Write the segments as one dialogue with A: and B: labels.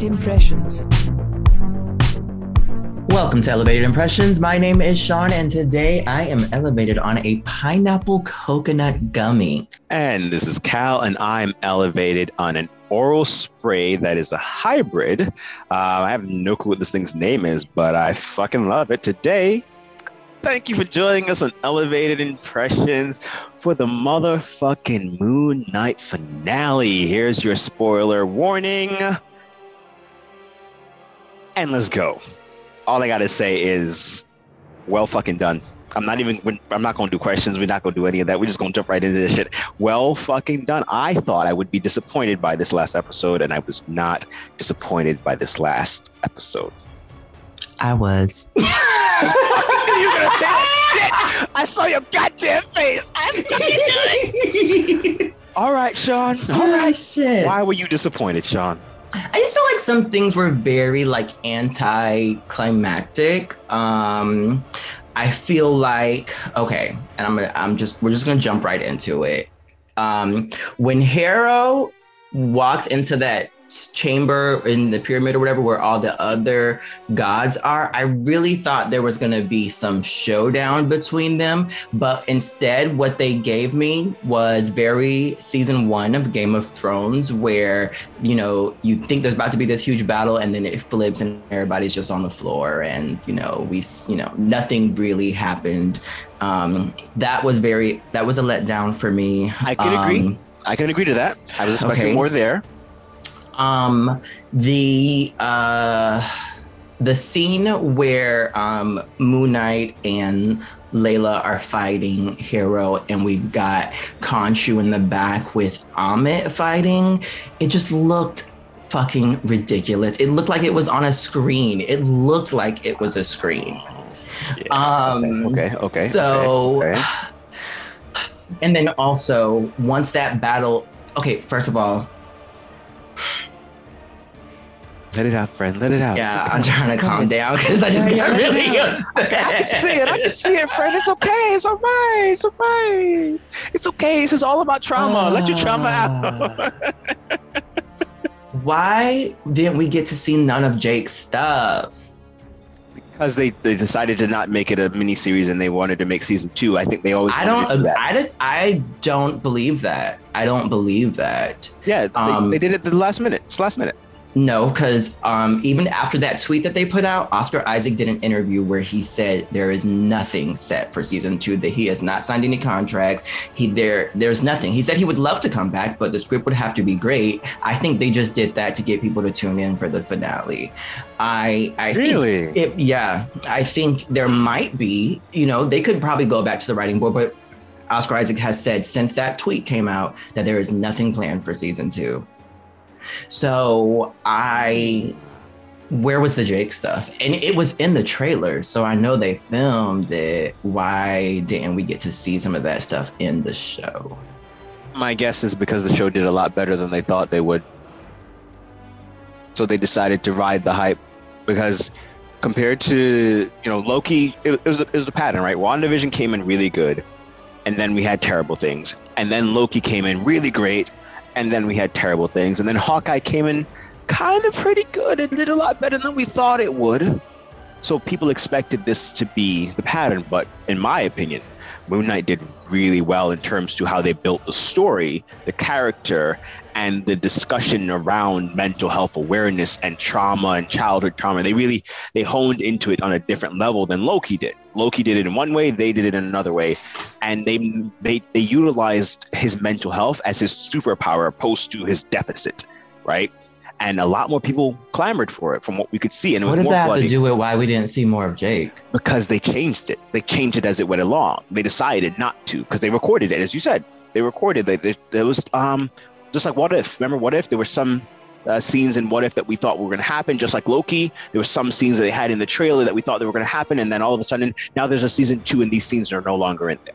A: Welcome Elevated Impressions.
B: Welcome to Elevated Impressions. My name is Sean, and today I am elevated on a pineapple coconut gummy.
C: And this is Cal, and I'm elevated on an oral spray that is a hybrid. Uh, I have no clue what this thing's name is, but I fucking love it. Today, thank you for joining us on Elevated Impressions for the motherfucking Moon Knight finale. Here's your spoiler warning. And let's go all I gotta say is, well fucking done. I'm not even. I'm not gonna do questions. We're not gonna do any of that. We're just gonna jump right into this shit. Well fucking done. I thought I would be disappointed by this last episode, and I was not disappointed by this last episode.
B: I was. you
C: gonna say that shit? I saw your goddamn face. I'm fucking All right, Sean. All right.
B: shit.
C: Why were you disappointed, Sean?
B: I just felt like some things were very like anti-climactic. Um I feel like okay, and I'm gonna I'm just we're just gonna jump right into it. Um when Harrow walks into that chamber in the pyramid or whatever where all the other gods are i really thought there was going to be some showdown between them but instead what they gave me was very season one of game of thrones where you know you think there's about to be this huge battle and then it flips and everybody's just on the floor and you know we you know nothing really happened um that was very that was a letdown for me
C: i can um, agree I can agree to that. I was expecting okay. more there
B: um the uh the scene where um Moon Knight and Layla are fighting Harrow, and we've got Khonshu in the back with Ammit fighting. It just looked fucking ridiculous. It looked like it was on a screen. It looked like it was a screen.
C: Yeah. Um, okay, okay.
B: So, okay, okay. and then also once that battle, okay, first of all,
C: let it out, friend. Let it out.
B: Yeah, I'm trying to calm down because I just got really
C: upset. I can see it. I can see it, friend. It's okay. It's all right. It's all right. It's okay. This is all about trauma. Uh, Let your trauma out.
B: why didn't we get to see none of Jake's stuff?
C: Because they, they decided to not make it a mini series and they wanted to make season two. I think they always. I don't. Do
B: I, did, I don't believe that. I don't believe that.
C: Yeah, um, they, they did it the last minute. It's last minute.
B: No, because um, even after that tweet that they put out, Oscar Isaac did an interview where he said there is nothing set for season two. That he has not signed any contracts. He there there's nothing. He said he would love to come back, but the script would have to be great. I think they just did that to get people to tune in for the finale. I I
C: really
B: think it, yeah. I think there might be. You know, they could probably go back to the writing board, but Oscar Isaac has said since that tweet came out that there is nothing planned for season two. So I where was the Jake stuff? And it was in the trailer, so I know they filmed it. Why didn't we get to see some of that stuff in the show?
C: My guess is because the show did a lot better than they thought they would. So they decided to ride the hype because compared to, you know, Loki, it, it was, it was the pattern, right? WandaVision came in really good, and then we had terrible things. And then Loki came in really great, and then we had terrible things. And then Hawkeye came in kind of pretty good. It did a lot better than we thought it would. So people expected this to be the pattern, but in my opinion, Moon Knight did really well in terms to how they built the story, the character, and the discussion around mental health awareness and trauma and childhood trauma. They really they honed into it on a different level than Loki did. Loki did it in one way, they did it in another way, and they they they utilized his mental health as his superpower opposed to his deficit, right? and a lot more people clamored for it from what we could see. And
B: what does that have to do with why we didn't see more of Jake?
C: Because they changed it. They changed it as it went along. They decided not to because they recorded it, as you said. They recorded. They, there was um just like what if? Remember what if there were some uh, scenes in What If that we thought were going to happen, just like Loki. There were some scenes that they had in the trailer that we thought they were going to happen, and then all of a sudden, now there's a season two, and these scenes are no longer in there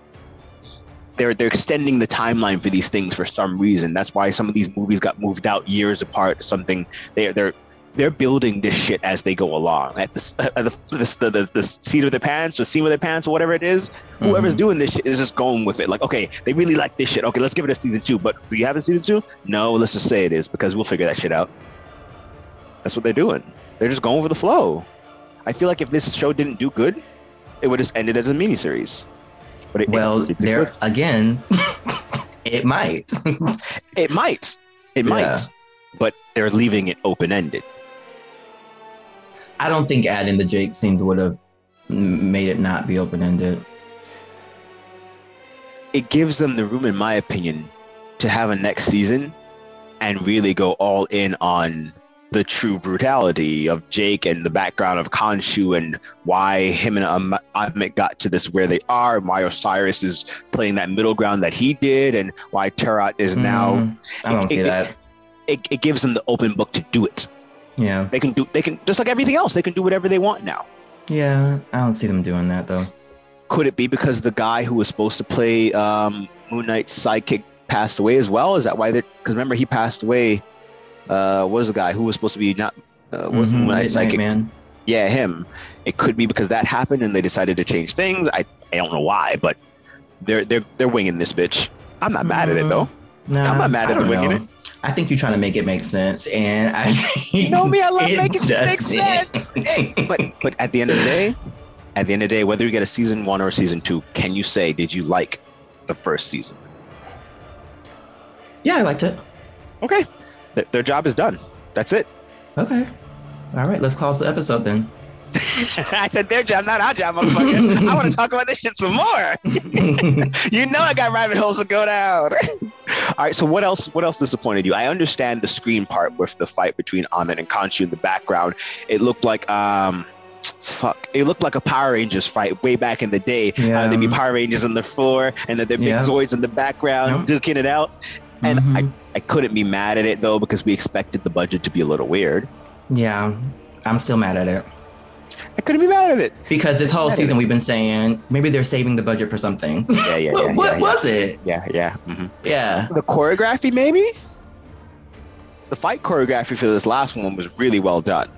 C: they're they're extending the timeline for these things for some reason. That's why some of these movies got moved out years apart. Something they're they're they're building this shit as they go along. At the at the, the, the, the seat of their pants or scene of their pants or whatever it is, mm-hmm. whoever's doing this shit is just going with it. Like, okay, they really like this shit. Okay, let's give it a season two. But do you have a season two? No, let's just say it is because we'll figure that shit out. That's what they're doing. They're just going with the flow. I feel like if this show didn't do good, it would just ended as a miniseries. But it,
B: Well,
C: it, it,
B: there again, it might.
C: it might, it
B: Yeah.
C: might, but they're leaving it open ended.
B: I don't think adding the Jake scenes would have made it not be open ended.
C: It gives them the room, in my opinion, to have a next season and really go all in on the true brutality of Jake and the background of Khonshu and why him and Am- Ammit got to this where they are, and why Osiris is playing that middle ground that he did, and why Taweret is now.
B: Mhm. I don't
C: it-
B: see
C: it-
B: that.
C: It, it gives them the open book to do it.
B: Yeah,
C: They can do. They can just like everything else. They can do whatever they want now.
B: yeah. I don't see them doing that though.
C: Could it be because the guy who was supposed to play um, Moon Knight's sidekick passed away as well? Is that why? They? Because remember he passed away. Uh, what was the guy who was supposed to be not? Uh, was
B: Mhm,
C: Moon Knight's sidekick?
B: man.
C: Yeah, him. It could be because that happened and they decided to change things. I I don't know why, but they're they're they're winging this bitch. I'm not mad at it though.
B: No,
C: I'm not mad at them winging
B: know. I think you're trying to make it make sense, and I
C: You know me, I love
B: it
C: making it make sense. But but at the end of the day, at the end of the day, whether you get a season one or a season two, can you say did you like the first season?
B: yeah, I liked it.
C: Okay, Th- their job is done. That's it.
B: Okay, all right. Let's close the episode then.
C: I said their job, not our job, motherfucker. I want to talk about this shit some more. you know I got rabbit holes to go down. All right, so what else? What else disappointed you? I understand the screen part with the fight between Ammit and Khonshu in the background. It looked like um, fuck. It looked like a Power Rangers fight way back in the day.
B: Yeah.
C: Uh, there'd be Power Rangers on the floor, and then there'd be
B: Yeah.
C: Zoids in the background
B: Yep.
C: duking it out. And
B: Mhm.
C: I couldn't be mad at it though because we expected the budget to be a little weird.
B: yeah, I'm still mad at it
C: I couldn't be mad at it.
B: because this whole season we've been saying maybe they're saving the budget for something.
C: Yeah, yeah,
B: what
C: yeah,
B: what
C: yeah,
B: was it?
C: Yeah, yeah. mhm.
B: Yeah.
C: the choreography maybe the fight choreography for this last one was really well done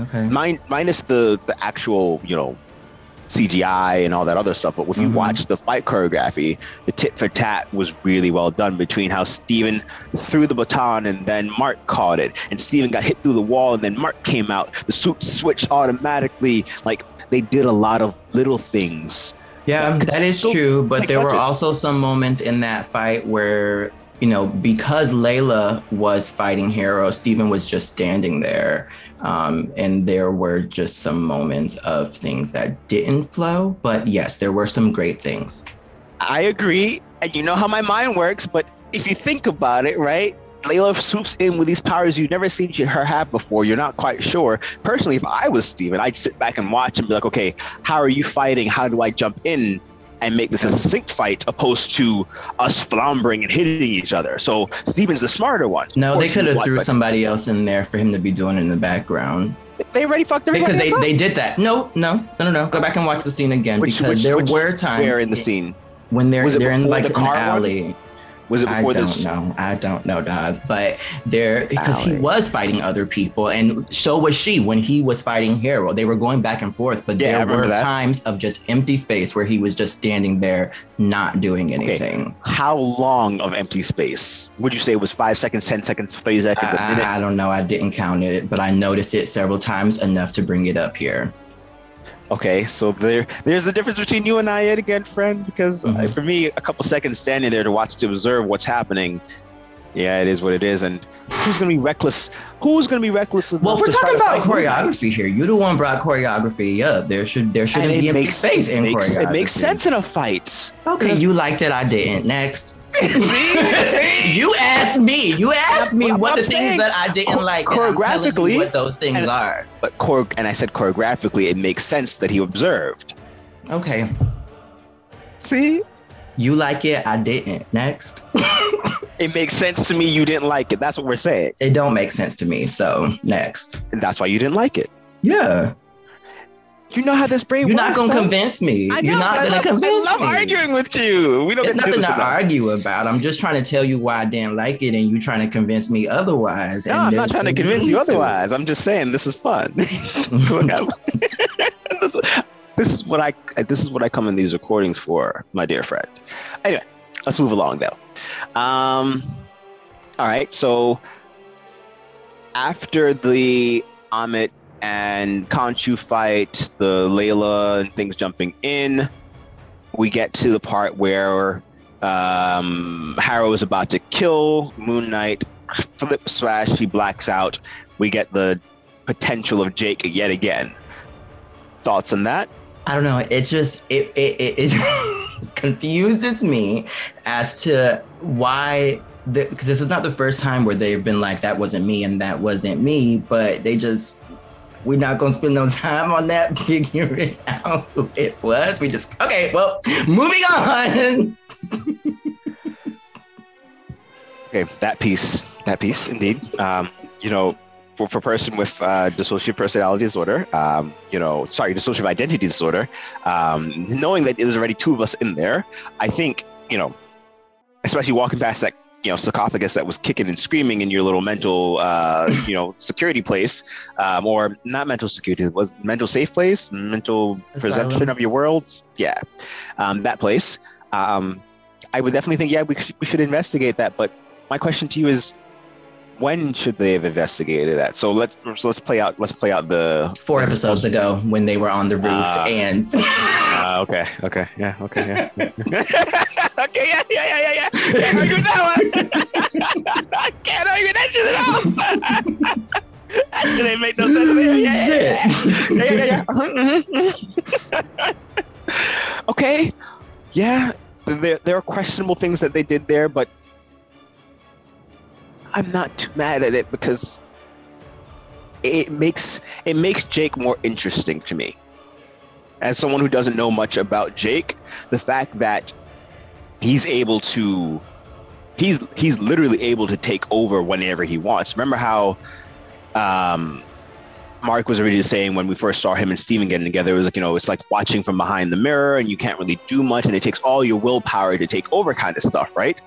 B: Okay.
C: Min- minus the the actual you know cgi and all that other stuff but if you
B: Mhm.
C: watch the fight choreography the tit for tat was really well done between how steven threw the baton and then mark caught it and steven got hit through the wall and then mark came out the suit switched automatically like they did a lot of little things
B: Yeah, that is
C: so-
B: true. But
C: like
B: there were also some moments in that fight where, you know, because Layla was fighting Harrow, Steven was just standing there. Um, and there were just some moments of things that didn't flow. But yes, there were some great things.
C: I agree, and you know how my mind works. But if you think about it, right? Layla swoops in with these powers you've never seen her have before. You're not quite sure. Personally, if I was Steven, I'd sit back and watch and be like, okay, how are you fighting? How do I jump in and make this a succinct fight opposed to us floundering and hitting each other? So Steven's the smarter one.
B: No, they could have threw somebody else in there for him to be doing in the background.
C: They already fucked everybody
B: Because they,
C: up.
B: they did that. No, no, no, no, no. Go back and watch the scene again
C: Which-
B: because
C: which-
B: there
C: which-
B: were times
C: Where in the scene?
B: when they're
C: Was
B: they're in like
C: the
B: an
C: alley. one? Was it
B: I don't
C: this?
B: know. I don't know, dog. But there, because he was fighting other people, and so was she when he was fighting Harrow. They were going back and forth, but
C: Yeah,
B: there were
C: that.
B: times of just empty space where he was just standing there, not doing anything.
C: How long of empty space? Would you say it was five seconds, ten seconds, thirty seconds, a minute?
B: I, I don't know. I didn't count it, but I noticed it several times enough to bring it up here.
C: Okay, so there, there's a difference between you and I yet again, friend. Because uh,
B: Mhm.
C: for me, a couple seconds standing there to watch to observe what's happening, yeah, it is what it is. And who's gonna be reckless? Who's gonna be reckless?
B: Well, we're talking about choreography here. You the one brought choreography up. There should there shouldn't be
C: makes
B: space in
C: it makes,
B: choreography.
C: it makes sense in a fight.
B: Okay, you liked it. I didn't. Next.
C: See?
B: you asked me. You asked me
C: I'm-
B: what
C: I'm
B: the things that I didn't like. and I'm you
C: choreographically,
B: what those things
C: and-
B: are.
C: But chore, and I said choreographically, it makes sense that he observed.
B: Okay,
C: See,
B: you like it. I didn't. Next.
C: it makes sense to me. You didn't like it. That's what we're saying,
B: It don't make sense to me. So next.
C: and that's why you didn't like it.
B: Yeah,
C: You know how this brain works.
B: you're not gonna
C: son.
B: convince me.
C: I
B: You're
C: know,
B: not
C: I
B: gonna
C: love-
B: convince
C: I love
B: me.
C: arguing with you. We don't
B: There's
C: get to do
B: nothing to argue about. I'm just trying to tell you why I didn't like it, and you trying to convince me otherwise.
C: No, I'm not trying to convince you otherwise. I'm just saying this is fun. This, this is what I this is what I come in these recordings for, my dear friend. Anyway, let's move along though. Um, all right, so after the Ammit and Khonshu fight, the Layla and things jumping in. We get to the part where um, Harrow is about to kill Moon Knight. Flip slash, he blacks out. We get the potential of Jake yet again. Thoughts on that?
B: I don't know. It just it it, it, it confuses me as to why the, this is not the first time where they've been like that wasn't me and that wasn't me, but they just we're not gonna spend no time on that figuring out who it was. We just okay. Well, moving on.
C: Okay, that piece, that piece, indeed. Um, you know, for, for person with uh, dissociative personality disorder, um, you know, sorry, dissociative identity disorder, um, knowing that there's already two of us in there, I think, you know, especially walking past that, you know, sarcophagus that was kicking and screaming in your little mental, uh, you know, security place, um, or not mental security, was mental safe place, mental perception
B: Asylum.
C: of your world, yeah, um, that place. Um, I would definitely think, yeah, we, sh- we should investigate that, but my question to you is when should they have investigated that so let's so let's play out let's play out the
B: Four episodes ago, when they were on the roof,
C: Ah.
B: and
C: uh, okay okay yeah okay yeah. Okay yeah yeah yeah yeah yeah. Can't argue with that one. I can't argue with that shit at all. That shit ain't make no sense yeah yeah yeah. Yeah yeah, yeah. Mhm, mhm, mhm. okay yeah there, there are questionable things that they did there but i'm not too mad at it because it makes it makes jake more interesting to me as someone who doesn't know much about jake the fact that he's able to he's he's literally able to take over whenever he wants remember how um Mark was already saying when we first saw him and Steven getting together, it was like, you know, it's like watching from behind the mirror and you can't really do much and it takes all your willpower to take over kind of stuff, right?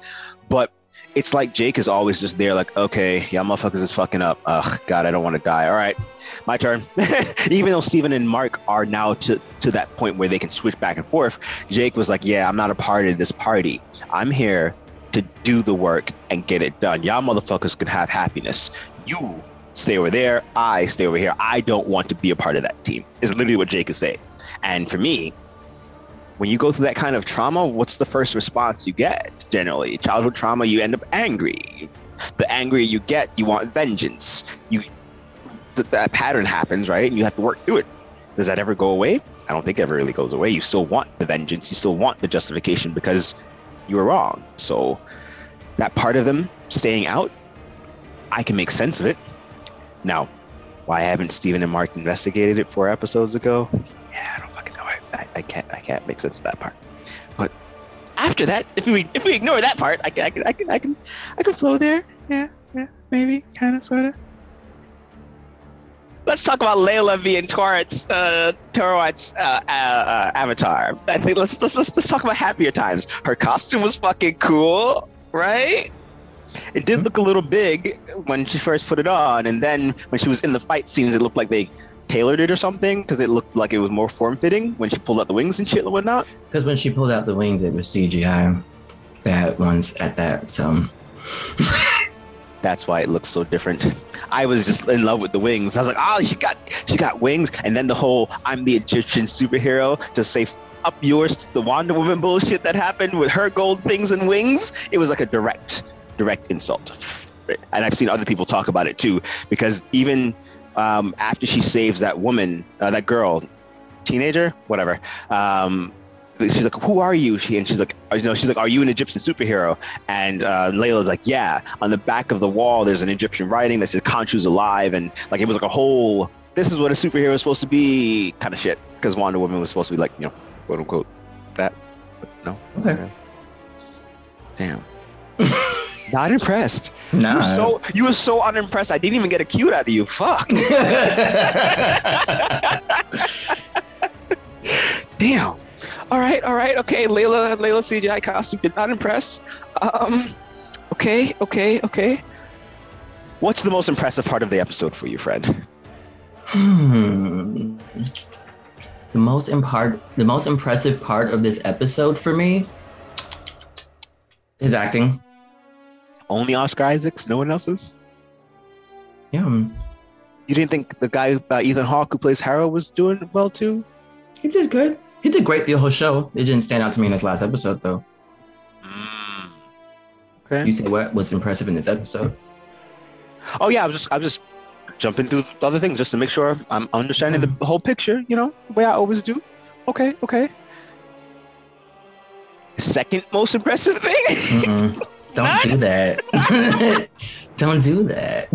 C: But it's like Jake is always just there, like, okay, y'all motherfuckers is fucking up. Ugh, God, I don't want to die. All right, my turn. Even though Steven and Mark are now to, to that point where they can switch back and forth, Jake was like, yeah, I'm not a part of this party. I'm here to do the work and get it done. Y'all motherfuckers can have happiness. You stay over there. I stay over here. I don't want to be a part of that team. Is literally what Jake is saying. And for me, when you go through that kind of trauma, what's the first response you get? Generally, childhood trauma, you end up angry. The angrier you get, you want vengeance. You th- that pattern happens, right? And you have to work through it. Does that ever go away? I don't think it ever really goes away. You still want the vengeance. You still want the justification because you were wrong. So that part of them staying out, I can make sense of it. Now, why haven't Steven and Mark investigated it four episodes ago? Yeah, I don't fucking know. I, can't I can't make sense of that part. But after that, if we if we ignore that part, I can I can I can I can, I can flow there. Yeah, yeah, maybe, kind of, sort of. Let's talk about Layla being Taweret's uh, uh, uh, uh, avatar. I think let's, let's let's let's talk about happier times. Her costume was fucking cool, right? It did look a little big when she first put it on, and then when she was in the fight scenes, it looked like they tailored it or something because it looked like it was more form fitting when she pulled out the wings and shit and whatnot.
B: because when she pulled out the wings, it was CGI. Bad ones at that. So
C: That's why it looks so different. I was just in love with the wings. I was like, oh, she got she got wings, and then the whole I'm the Egyptian superhero to say up yours, the Wonder Woman bullshit that happened with her gold things and wings. It was like a direct direct insult, and I've seen other people talk about it too because even um, after she saves that woman, uh, that girl, teenager, whatever. Um, she's like, "Who are you?" She and she's like, "You know," she's like, "Are you an Egyptian superhero?" And uh, Layla's like, "Yeah." On the back of the wall, there's an Egyptian writing that says "Khonshu's alive," and like it was like a whole. This is what a superhero is supposed to be, kind of shit. Because Wonder Woman was supposed to be like, you know, quote unquote, that. But no.
B: Okay.
C: Damn. Not impressed. You
B: nah.
C: were so you were so unimpressed. I didn't even get a cute out of you. Fuck. Damn. All right, all right, okay. Layla, Layla CGI costume did not impress. Um, okay, okay, okay. What's the most impressive part of the episode for you, friend?
B: Hmm. The most impart the most impressive part of this episode for me is acting.
C: Only Oscar Isaacs, no one else's.
B: Yeah.
C: Um, you didn't think the guy uh, Ethan Hawke who plays Harrow was doing well too?
B: He did good. He did great the whole show. It didn't stand out to me in this last episode though.
C: Hmm, okay.
B: You say what was impressive in this episode?
C: Oh yeah, I was just I was just jumping through the other things just to make sure I'm understanding the mm-hmm. whole picture. You know, the way I always do. Okay, okay. Second most impressive thing.
B: Don't do that. Don't do that.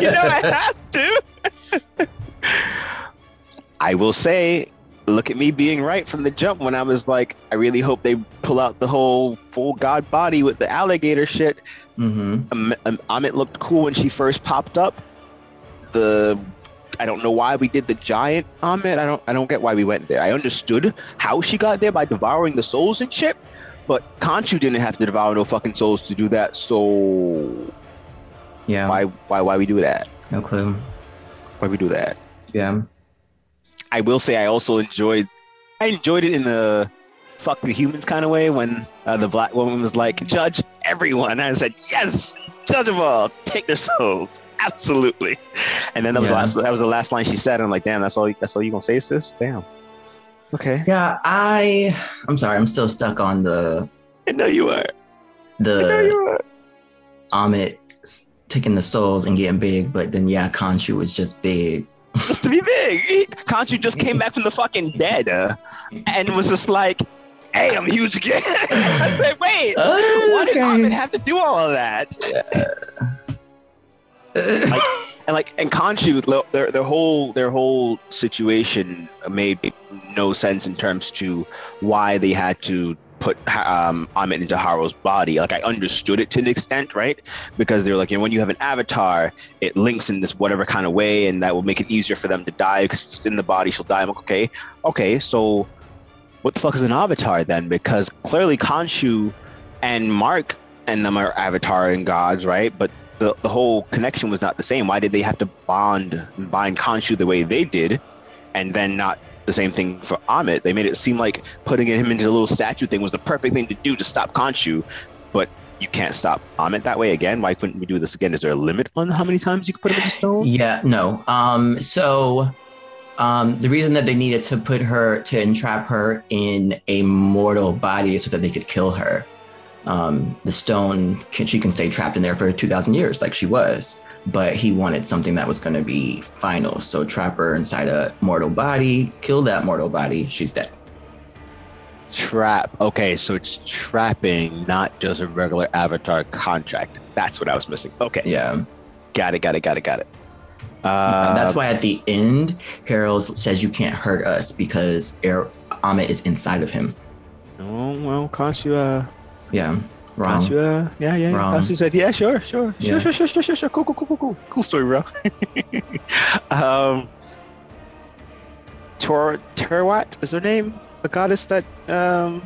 C: you know I have to. I will say, look at me being right from the jump when I was like, I really hope they pull out the whole full god body with the alligator shit.
B: hmm
C: Um, um, Ammit looked cool when she first popped up. The I don't know why we did the giant Ammit. I don't I don't get why we went there. I understood how she got there by devouring the souls and shit, but Khonshu didn't have to devour no fucking souls to do that. So
B: Yeah.
C: why why why we do that?
B: No clue.
C: Why we do that?
B: Yeah.
C: I will say I also enjoyed I enjoyed it in the fuck the humans kind of way when uh, the black woman was like judge everyone. And I said yes, judge them all, take their souls, absolutely. And then that was the last, that was the last line she said. And I'm like, damn, that's all that's all you gonna say, sis? Damn. Okay,
B: Yeah. I. I'm sorry. I'm still stuck on the
C: I know you are. The. I know you are.
B: Ammit taking the souls and getting big, but then yeah, Khonshu was just big.
C: Just to be big. Khonshu just came back from the fucking dead uh, and was just like, hey, I'm huge again. I said, wait, why did Ammit have to do all of that? and like and lo- their their whole their whole situation made no sense in terms to why they had to put um, Ammit into Harrow's body. Like I understood it to an extent, right? Because they're like, you know, when you have an avatar, it links in this whatever kind of way, and that will make it easier for them to die. Because if it's in the body, she'll die. I'm like, okay, okay, so what the fuck is an avatar then? Because clearly Khonshu and Mark and them are avatar and gods, right? But the, the whole connection was not the same. Why did they have to bond and bind Khonshu the way they did, and then not the same thing for Ammit? They made it seem like putting him into a little statue thing was the perfect thing to do to stop Khonshu, but you can't stop Ammit that way again. Why couldn't we do this again? Is there a limit on how many times you can put him in the stone?
B: Yeah, no. Um, so um, the reason that they needed to put her to entrap her in a mortal body is so that they could kill her. Um, the stone can, she can stay trapped in there for two thousand years, like she was. But he wanted something that was going to be final. So trap her inside a mortal body, kill that mortal body. She's dead.
C: Trap. Okay, so it's trapping, not just a regular avatar contract. That's what I was missing. Okay,
B: Yeah.
C: got it, got it, got it, got it.
B: And
C: Uh,
B: that's why at the end, Harrow says you can't hurt us because Air Ammit is inside of him.
C: Oh well, Khonshu, uh,
B: Yeah. Wrong.
C: Uh, yeah, yeah.
B: Wrong.
C: Khonshu said, yeah, sure, sure,
B: Yeah.
C: sure, sure, sure, sure, sure, cool, cool, cool, cool, cool, cool story, bro. um, Tor Terawat is her name, the goddess that um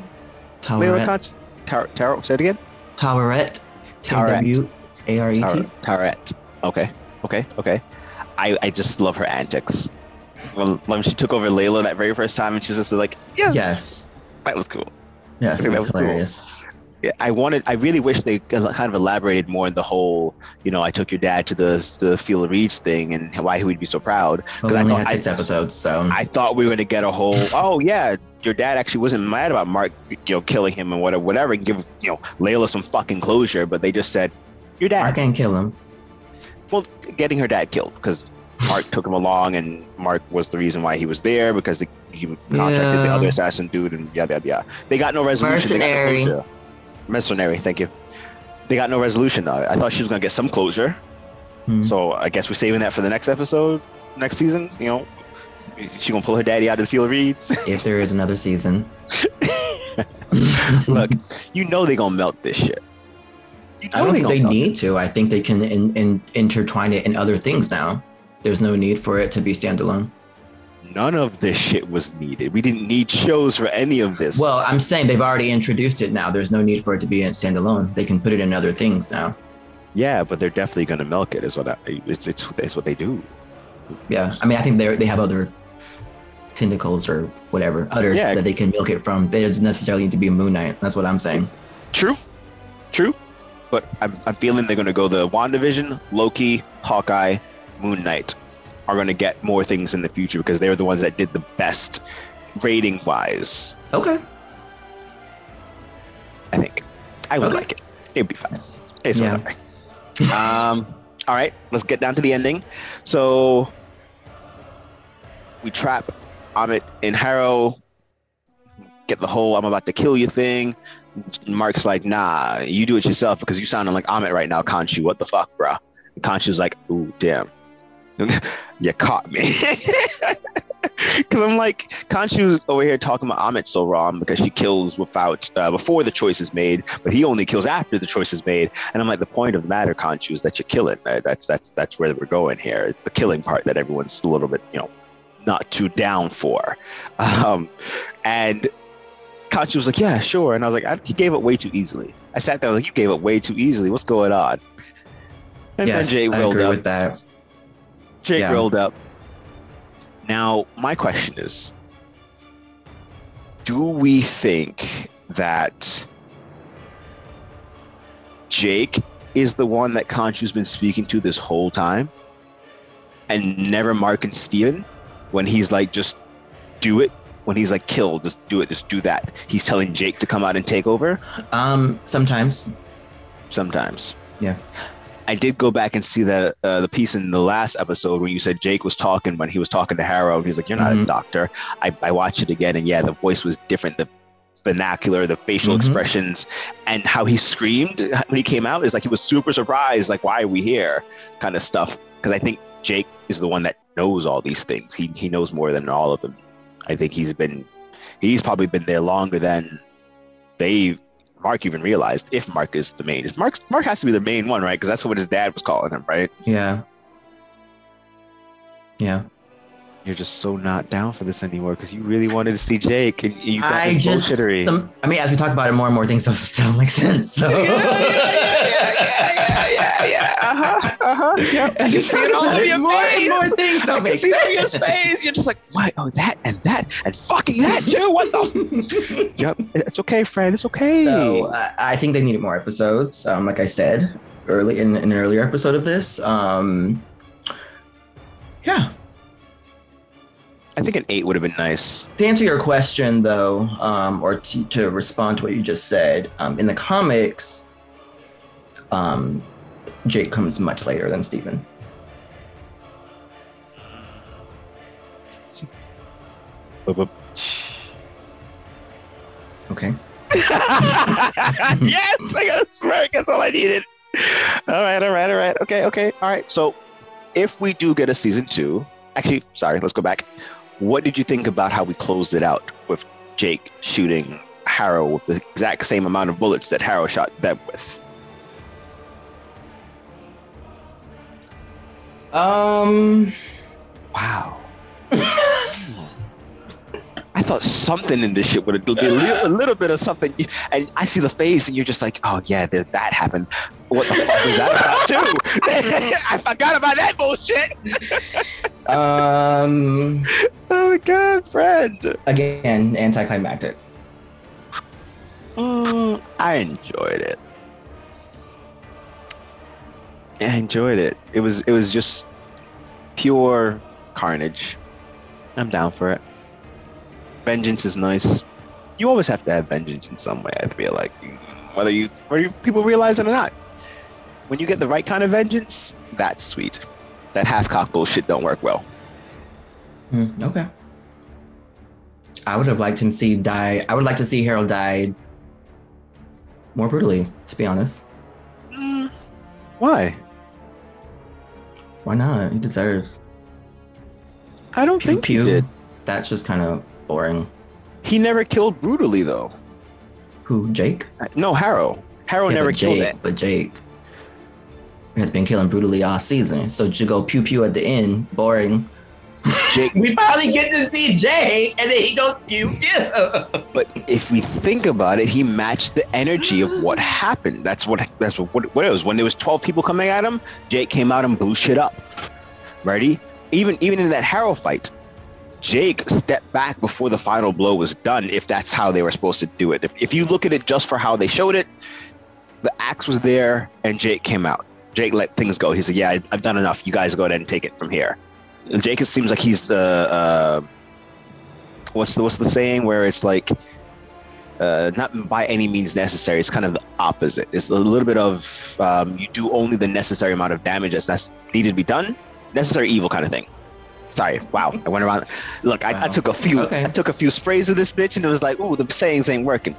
C: Layla. Khonshu. Tar- Tarot, say it again.
B: Taweret.
C: Taweret.
B: T-W-A-R-E-T.
C: Tar- Okay, okay, okay. I, I just love her antics. When, when she took over Layla that very first time, and she was just like, yeah,
B: Yes.
C: that was cool.
B: Yes,
C: that
B: was
C: was cool. Yeah, I wanted. I really wish they kind of elaborated more in the whole. You know, I took your dad to the the Field of Reeds thing, and why he would be so proud.
B: But we
C: I thought-
B: six episodes, so
C: I thought we were gonna get a whole. Oh yeah, your dad actually wasn't mad about Mark, you know, killing him and whatever, whatever, and give you know Layla some fucking closure. But they just said, your dad.
B: I can't kill him.
C: well, getting her dad killed because Mark took him along, and Mark was the reason why he was there because he contracted the other assassin dude, and yada yada yada. They got no resolution. They got no
B: Mercenary.
C: Closure. Mercenary, thank you. They got no resolution. Though. I thought she was gonna get some closure,
B: Hmm.
C: so I guess we're saving that for the next episode, next season. You know, she gonna pull her daddy out of the field of reeds.
B: If there is another season.
C: Look, you know they gonna melt this shit. You
B: I don't think
C: gonna
B: they
C: melt
B: need to. I think they can in, in, intertwine it in other things now. There's no need for it to be standalone.
C: None of this shit was needed. We didn't need shows for any of this.
B: Well, I'm saying they've already introduced it now. There's no need for it to be in standalone. They can put it in other things now.
C: yeah, but they're definitely gonna milk it. Is what I, it's, it's it's what they do.
B: Yeah. I mean, I think they they have other tentacles or whatever others
C: Yeah.
B: that they can milk it from. There doesn't necessarily need to be Moon Knight. That's what I'm saying.
C: True, true. But I'm, I'm feeling they're gonna go the WandaVision, Loki, Hawkeye, Moon Knight are going to get more things in the future because they're the ones that did the best rating wise.
B: Okay.
C: I think I would
B: Okay.
C: like it. It'd be fine. It's
B: Yeah.
C: whatever. um, all right, let's get down to the ending. So we trap Ammit in Harrow. Get the whole "I'm about to kill you" thing. Mark's like, "Nah, you do it yourself because you sounding like Ammit right now, Khonshu. What the fuck, bro?" And Khonshu's like, "Ooh, damn, you caught me." Because I'm like, Khonshu's over here talking about Ammit so wrong because she kills without uh, before the choice is made, but he only kills after the choice is made. And I'm like, the point of the matter, Khonshu, is that you're killing. Uh, That's that's that's where we're going here. It's the killing part that everyone's a little bit, you know, not too down for. Um, and Khonshu was like, yeah, sure. And I was like, I, he gave it way too easily. I sat there like, you gave it way too easily. What's going on? And
B: yes,
C: then Jay
B: I agree
C: up.
B: with that.
C: Jake
B: Yeah.
C: rolled up. Now, my question is Do we think that Jake is the one that Khonshu's been speaking to this whole time? And never Mark and Steven? When he's like, just do it? When he's like, kill, just do it, just do that. He's telling Jake to come out and take over?
B: Um, sometimes.
C: Sometimes.
B: Yeah.
C: I did go back and see that uh, the piece in the last episode when you said Jake was talking when he was talking to Harrow and he's like, "You're not a
B: Mhm.
C: doctor." I, I watched it again and yeah, the voice was different. The vernacular, the facial
B: Mhm.
C: expressions, and how he screamed when he came out is like he was super surprised. Like, why are we here? Kind of stuff. Because I think Jake is the one that knows all these things. He he knows more than all of them. I think he's been he's probably been there longer than they Mark even realized if Mark is the main. Mark Mark has to be the main one, right? Because that's what his dad was calling him, right?
B: Yeah. Yeah.
C: You're just so not down for this anymore because you really wanted to see Jake and you got
B: I just
C: bullshittery.
B: some. I mean, as we talk about it more and more, things don't, don't make sense. So.
C: yeah, yeah, yeah, yeah. Uh-huh, uh-huh. Yeah.
B: I just
C: see all over your
B: more and more things
C: I
B: don't
C: can
B: make
C: see it your
B: sense.
C: face. You're just like, why? Oh, that and that and fucking that too. What the? yep. It's okay, friend. It's okay.
B: So I, I think they needed more episodes. Um, like I said early in, in an earlier episode of this. Um, yeah.
C: I think an eight would have been nice.
B: To answer your question, though, um, or to, to respond to what you just said, um, in the comics, um, Jake comes much later than Steven. Okay.
C: yes, I got a smirk. That's all I needed. All right, all right, all right. Okay, okay, all right. So, if we do get a season two, actually, sorry, let's go back. What did you think about how we closed it out with Jake shooting Harrow with the exact same amount of bullets that Harrow shot them with?
B: Um.
C: Wow. I thought something in this shit would be a little, a little bit of something. And I see the face, and you're just like, oh, yeah, that happened. What the fuck was that about, too? I forgot about that bullshit.
B: Um.
C: Oh, my God, friend.
B: Again, anticlimactic.
C: Mm, I enjoyed it. I enjoyed it. It was it was just pure carnage. I'm down for it. Vengeance is nice. You always have to have vengeance in some way. I feel like whether you whether people realize it or not. When you get the right kind of vengeance, that's sweet. That half cock bullshit don't work well.
B: Hmm, okay. I would have liked him to see die. I would like to see Harrow die more brutally. To be honest,
C: Mm, why?
B: why not? He deserves.
C: I don't
B: Pew
C: think
B: pew.
C: he did.
B: That's just kind of boring.
C: He never killed brutally though.
B: Who? Jake?
C: No, Harrow. Harrow
B: Yeah,
C: never
B: but
C: killed
B: Jake,
C: it.
B: But Jake has been killing brutally all season. So to go pew pew at the end, boring.
C: Jake
B: We finally get to see Jake, and then he goes pew pew.
C: But if we think about it, he matched the energy of what happened. That's what that's what, what it was. When there was 12 people coming at him, Jake came out and blew shit up. Ready? Even even in that Harrow fight, Jake stepped back before the final blow was done, if that's how they were supposed to do it. If, if you look at it just for how they showed it, the axe was there and Jake came out. Jake let things go. He said, "Yeah, I've done enough. You guys go ahead and take it from here." And Jake seems like he's the uh, what's the what's the saying where it's like uh, not by any means necessary. It's kind of the opposite. It's a little bit of um, you do only the necessary amount of damage that's needed to be done. Necessary evil kind of thing. Sorry, wow, I went around. Look, I, I took a few.
B: Okay.
C: I took a few sprays of this bitch, and it was like, ooh, the sayings ain't working.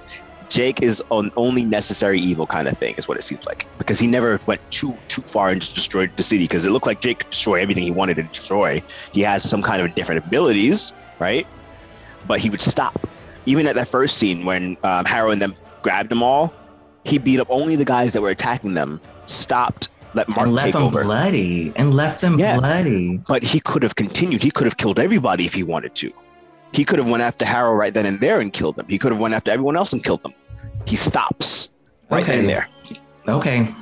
C: Jake is on only necessary evil kind of thing, is what it seems like, because he never went too too far and just destroyed the city. Because it looked like Jake could destroy everything he wanted to destroy. He has some kind of different abilities, right? But he would stop. Even at that first scene when um, Harrow and them grabbed them all, he beat up only the guys that were attacking them. Stopped, let Mark
B: and left them
C: over.
B: bloody. And left them
C: Yeah.
B: bloody.
C: But he could have continued. He could have killed everybody if he wanted to. He could have went after Harrow right then and there and killed them. He could have went after everyone else and killed them. He stops right then and there.
B: Okay.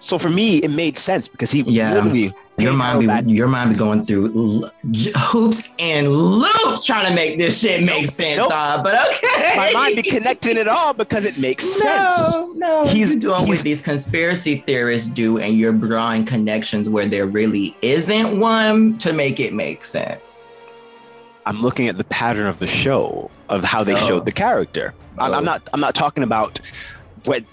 C: So for me, it made sense because he
B: Yeah.
C: literally
B: Your mind be your mind be going through hoops and loops trying to make this shit make
C: Nope,
B: sense,
C: nope.
B: dog. But okay.
C: My mind be connecting it all because it makes sense.
B: No, no.
C: He's-
B: you're doing
C: he's-
B: what these conspiracy theorists do, and you're drawing connections where there really isn't one to make it make sense.
C: I'm looking at the pattern of the show of how they
B: Oh.
C: showed the character. I'm,
B: Oh.
C: I'm not. I'm not talking about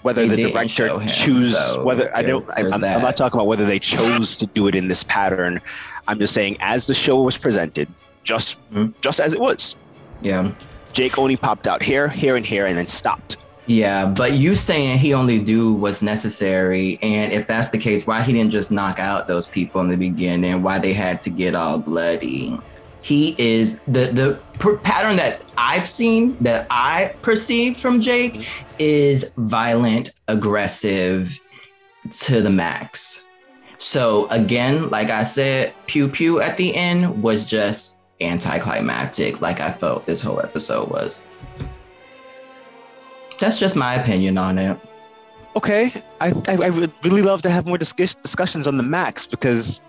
C: whether
B: They
C: the director choose
B: so
C: whether I don't. I, I'm, I'm not talking about whether they chose to do it in this pattern. I'm just saying as the show was presented, just
B: Mhm.
C: just as it was.
B: Yeah.
C: Jake only popped out here, here, and here, and then stopped.
B: Yeah, but you saying he only do what's necessary, and if that's the case, why he didn't just knock out those people in the beginning? Why they had to get all bloody? He is the the per- pattern that I've seen that I perceived from Jake is violent, aggressive to the max. So again, like I said, pew pew at the end was just anticlimactic, like I felt this whole episode was. That's just my opinion on it.
C: Okay, I, I, I would really love to have more discuss- discussions on the max because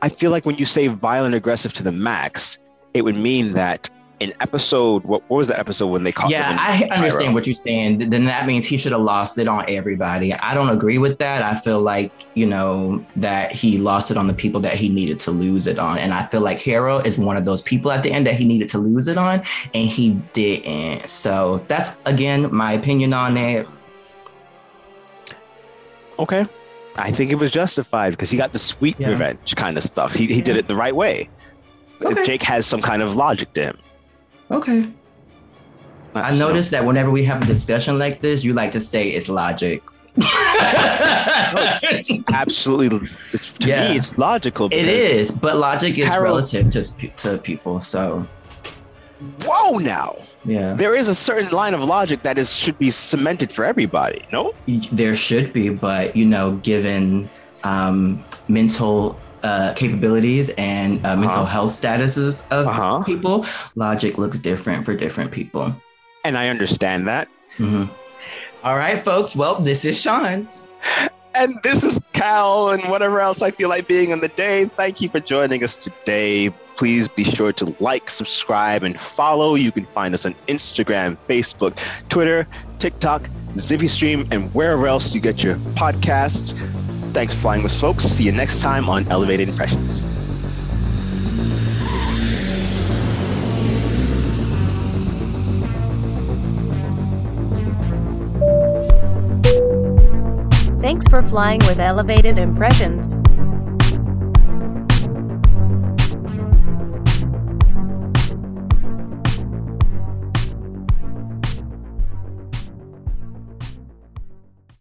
C: I feel like when you say violent aggressive to the max, it would mean that in episode what, what was the episode when they caught
B: Yeah, I understand what you're saying. Then that means he should have lost it on everybody. I don't agree with that. I feel like, you know, that he lost it on the people that he needed to lose it on. And I feel like Harrow is one of those people at the end that he needed to lose it on, and he didn't. So that's, again, my opinion on it.
C: Okay. I think it was justified because he got the sweet
B: Yeah.
C: revenge kind of stuff. He, he did it the right way.
B: Okay.
C: Jake has some kind of logic to him.
B: Okay.
C: Not-
B: I noticed that whenever we have a discussion like this, you like to say it's logic.
C: it's absolutely it's, to
B: Yeah.
C: me it's logical.
B: It is, but logic is
C: Harold-
B: relative to to people. So
C: Whoa! Now
B: yeah,
C: there is a certain line of logic that is should be cemented for everybody. No.
B: there should be, but you know, given um, mental uh, capabilities and uh, mental
C: Uh-huh.
B: health statuses of
C: Uh huh.
B: people, logic looks different for different people.
C: And I understand that.
B: Mhm. All right, folks. Well, this is Sean.
C: And this is Cal and whatever else I feel like being in the day. Thank you for joining us today. Please be sure to like, subscribe, and follow. You can find us on Instagram, Facebook, Twitter, TikTok, ZippyStream, and wherever else you get your podcasts. Thanks for flying with folks. See you next time on Elevated Impressions.
D: Thanks for flying with Elevated Impressions.